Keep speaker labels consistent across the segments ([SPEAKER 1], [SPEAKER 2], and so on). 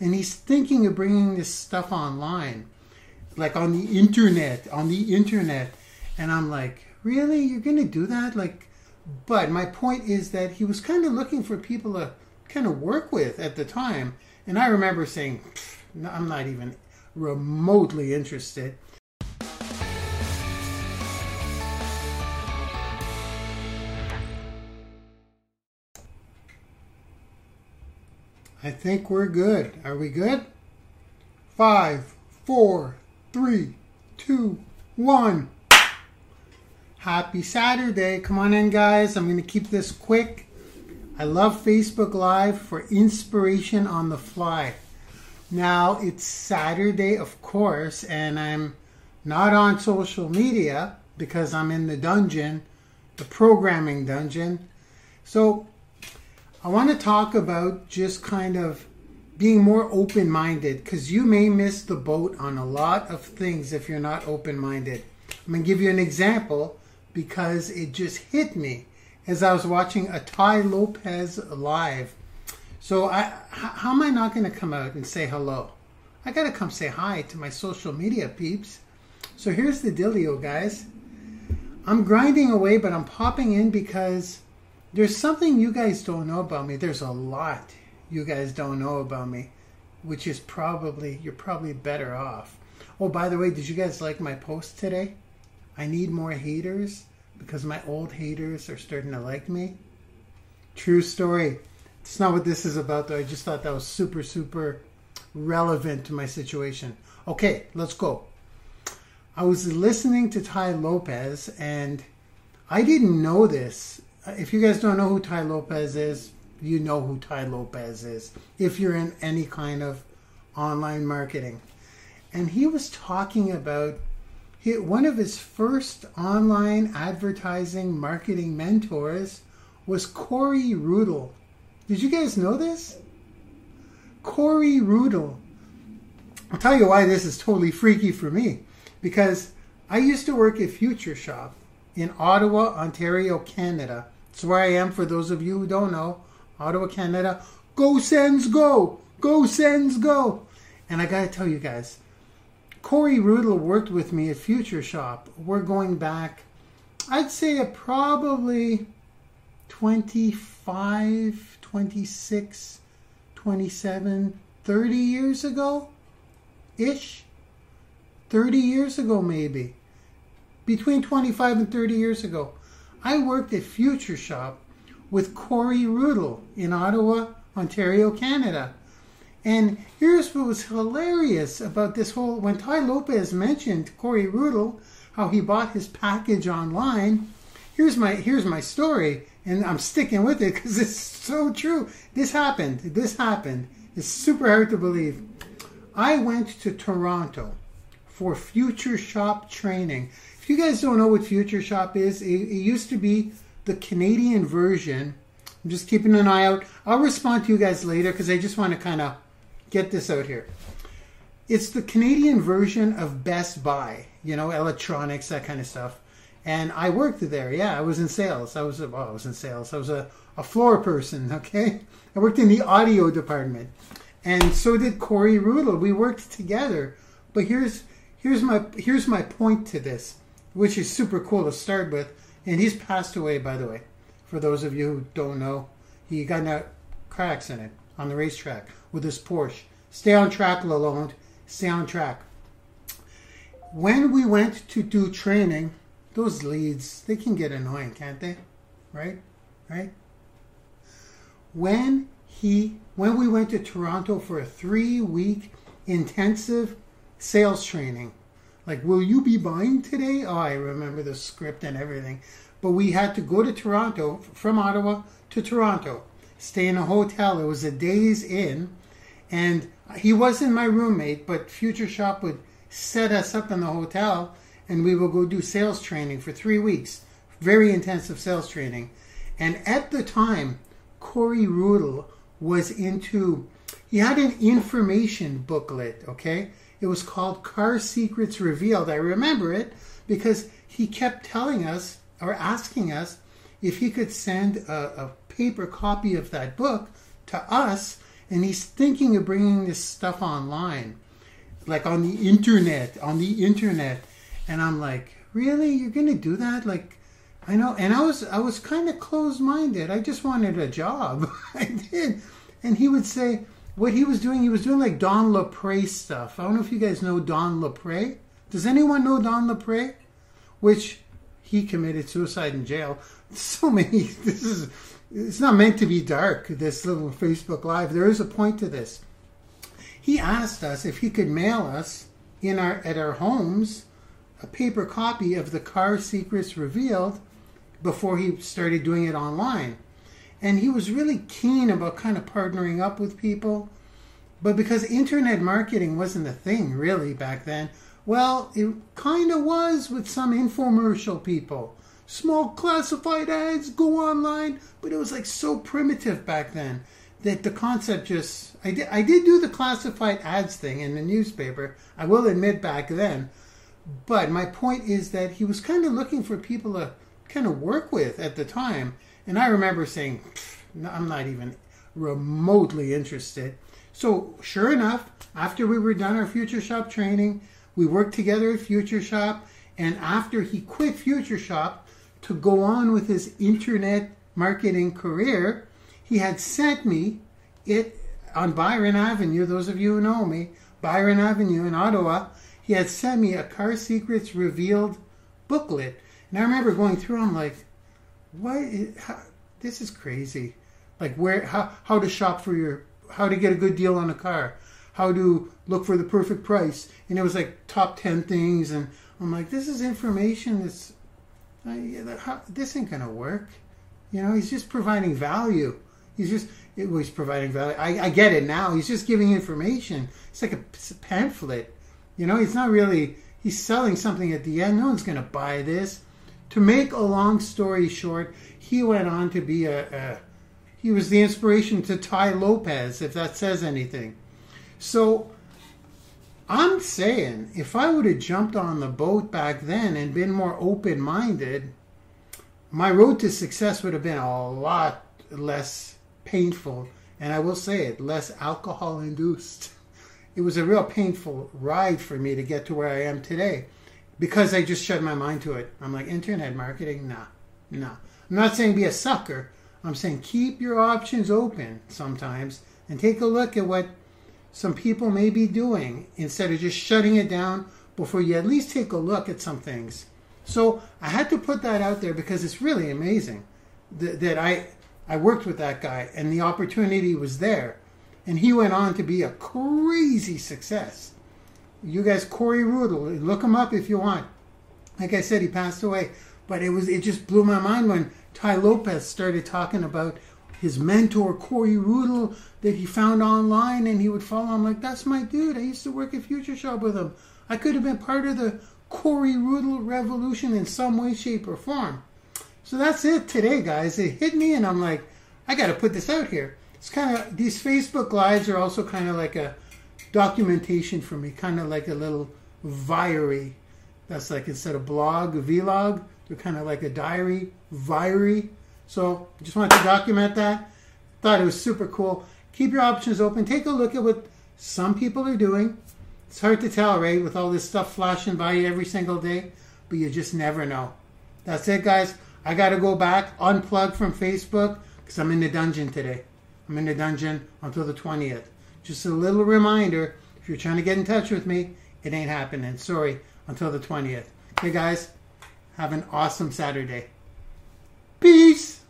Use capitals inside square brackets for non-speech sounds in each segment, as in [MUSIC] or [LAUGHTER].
[SPEAKER 1] and he's thinking of bringing this stuff online, like on the internet, on the internet. And I'm like, really? You're going to do that? Like, but my point is that he was kind of looking for people to kind of work with at the time. And I remember saying, I'm not even remotely interested. I think we're good. Are we good? Five, four, three, two, one. Happy Saturday. Come on in, guys. I'm going to keep this quick. I love Facebook Live for inspiration on the fly. Now, it's Saturday, of course, and I'm not on social media because I'm in the dungeon, the programming dungeon. So, I want to talk about just kind of being more open minded because you may miss the boat on a lot of things if you're not open minded. I'm going to give you an example because it just hit me as I was watching a Tai Lopez live. So I, how am I not going to come out and say hello? I got to come say hi to my social media peeps. So here's the dealio, guys. I'm grinding away, but I'm popping in because there's something you guys don't know about me. There's a lot you guys don't know about me, which is probably, you're probably better off. Oh, by the way, did you guys like my post today? I need more haters because my old haters are starting to like me. True story. It's not what this is about, though. I just thought that was super, super relevant to my situation. Okay, let's go. I was listening to Tai Lopez, and I didn't know this. Uh, if you guys don't know who Tai Lopez is, you know who Tai Lopez is. If you're in any kind of online marketing. And he was talking about he, one of his first online advertising marketing mentors was Corey Rudl. Did you guys know this? Corey Rudl. I'll tell you why this is totally freaky for me. Because I used to work at Future Shop in Ottawa, Ontario, Canada. It's where I am for those of you who don't know. Ottawa, Canada. Go Sens go! Go Sens go! And I gotta tell you guys, Corey Rudl worked with me at Future Shop. We're going back, I'd say, uh, probably 25, 26, 27, 30 years ago ish. 30 years ago, maybe. Between 25 and 30 years ago. I worked at Future Shop with Corey Rudl in Ottawa, Ontario, Canada. And here's what was hilarious about this whole when Tai Lopez mentioned Corey Rudl, how he bought his package online. Here's my here's my story, and I'm sticking with it because it's so true. This happened. This happened. It's super hard to believe. I went to Toronto for Future Shop training. If you guys don't know what Future Shop is, it, it used to be the Canadian version. I'm just keeping an eye out. I'll respond to you guys later because I just want to kind of get this out here. It's the Canadian version of Best Buy, you know, electronics, that kind of stuff. And I worked there. Yeah, I was in sales. I was, well, I was in sales. I was a, a floor person, [LAUGHS] okay? I worked in the audio department. And so did Corey Rudl. We worked together. But here's here's my here's my point to this, which is super cool to start with. And he's passed away, by the way. For those of you who don't know, he got in a car accident on the racetrack with his Porsche. Stay on track, Lalonde. Stay on track. When we went to do training, those leads, they can get annoying, can't they? Right? Right? When he when we went to Toronto for a 3-week intensive sales training. Like, will you be buying today? Oh, I remember the script and everything. But we had to go to Toronto from Ottawa to Toronto stay in a hotel. It was a Days Inn, and he wasn't my roommate, but Future Shop would set us up in the hotel, and we would go do sales training for three weeks, very intensive sales training. And at the time, Corey Rudl was into. He had an information booklet. Okay, it was called Car Secrets Revealed. I remember it because he kept telling us or asking us if he could send a, a paper copy of that book to us and he's thinking of bringing this stuff online, like on the internet, on the internet. And I'm like, really? You're gonna do that? Like, I know. And I was I was kind of closed minded. I just wanted a job. [LAUGHS] I did. And he would say what he was doing. He was doing like Don LaPre stuff. I don't know if you guys know Don LaPre. Does anyone know Don LaPre? Which he committed suicide in jail. [LAUGHS] So many. This is. It's not meant to be dark. This little Facebook Live. There is a point to this. He asked us if he could mail us in our at our homes a paper copy of the Car Secrets Revealed before he started doing it online. And he was really keen about kind of partnering up with people. But because internet marketing wasn't a thing really back then, well, it kind of was with some infomercial people. Small classified ads, go online, but it was like so primitive back then that the concept just I did I did do the classified ads thing in the newspaper. I will admit back then. But my point is that he was kind of looking for people to kind of work with at the time. And I remember saying, I'm not even remotely interested. So, sure enough, after we were done our Future Shop training, we worked together at Future Shop. And after he quit Future Shop to go on with his internet marketing career, he had sent me it on Byron Avenue. Those of you who know me, Byron Avenue in Ottawa, he had sent me a Car Secrets Revealed booklet. And I remember going through, I'm like, how, this is crazy. Like where, how, how to shop for your, how to get a good deal on a car, how to look for the perfect price. And it was like top 10 things. And I'm like, this is information that's, uh, I, how, this ain't to work. You know, he's just providing value. He's just, it was providing value. I, I get it now. He's just giving information. It's like a, pamphlet. You know, he's not really, he's selling something at the end. No one's to buy this. To make a long story short, he went on to be a, a he was the inspiration to Tai Lopez, if that says anything. So I'm saying if I would have jumped on the boat back then and been more open minded, my road to success would have been a lot less painful. And I will say it, less alcohol induced. [LAUGHS] It was a real painful ride for me to get to where I am today because I just shut my mind to it. I'm like, internet marketing? Nah, nah. I'm not saying be a sucker. I'm saying keep your options open sometimes and take a look at what some people may be doing instead of just shutting it down before you at least take a look at some things. So I had to put that out there because it's really amazing that, that I I worked with that guy and the opportunity was there, and he went on to be a crazy success you guys, Corey Rudl, look him up if you want. Like I said, he passed away, but it was it just blew my mind when Tai Lopez started talking about his mentor Corey Rudl that he found online and he would follow. I'm like, that's my dude. I used to work at Future Shop with him. I could have been part of the Corey Rudl revolution in some way, shape, or form. So that's it today, guys. It hit me, and I'm like, I got to put this out here. It's kind of these Facebook lives are also kind of like a documentation for me, kind of like a little viary. That's like instead of blog, vlog, they're kind of like a diary, viary. So I just wanted to document that. Thought it was super cool. Keep your options open. Take a look at what some people are doing. It's hard to tell, right, with all this stuff flashing by you every single day, but you just never know. That's it, guys. I got to go back, unplug from Facebook, because I'm in the dungeon today. I'm in the dungeon until the 20th. Just a little reminder if you're trying to get in touch with me, it ain't happening. Sorry, until the 20th. Okay, guys, have an awesome Saturday. Peace.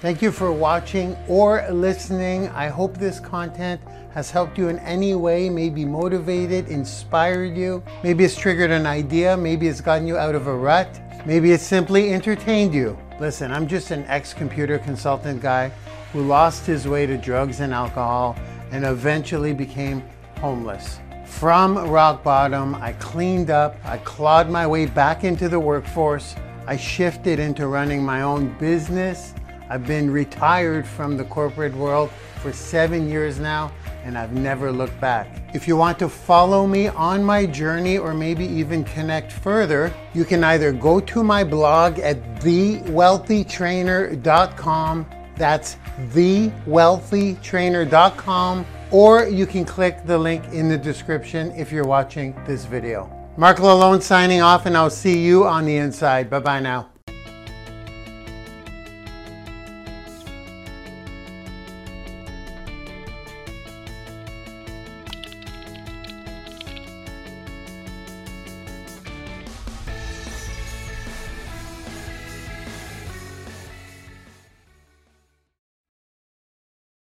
[SPEAKER 1] Thank you for watching or listening. I hope this content has helped you in any way, maybe motivated, inspired you. Maybe it's triggered an idea. Maybe it's gotten you out of a rut. Maybe it's simply entertained you. Listen, I'm just an ex computer consultant guy who lost his way to drugs and alcohol and eventually became homeless. From rock bottom, I cleaned up, I clawed my way back into the workforce, I shifted into running my own business. I've been retired from the corporate world for seven years now, and I've never looked back. If you want to follow me on my journey or maybe even connect further, you can either go to my blog at thewealthytrainer.com. That's thewealthytrainer.com or you can click the link in the description if you're watching this video. Mark Lalonde signing off, and I'll see you on the inside. Bye bye now.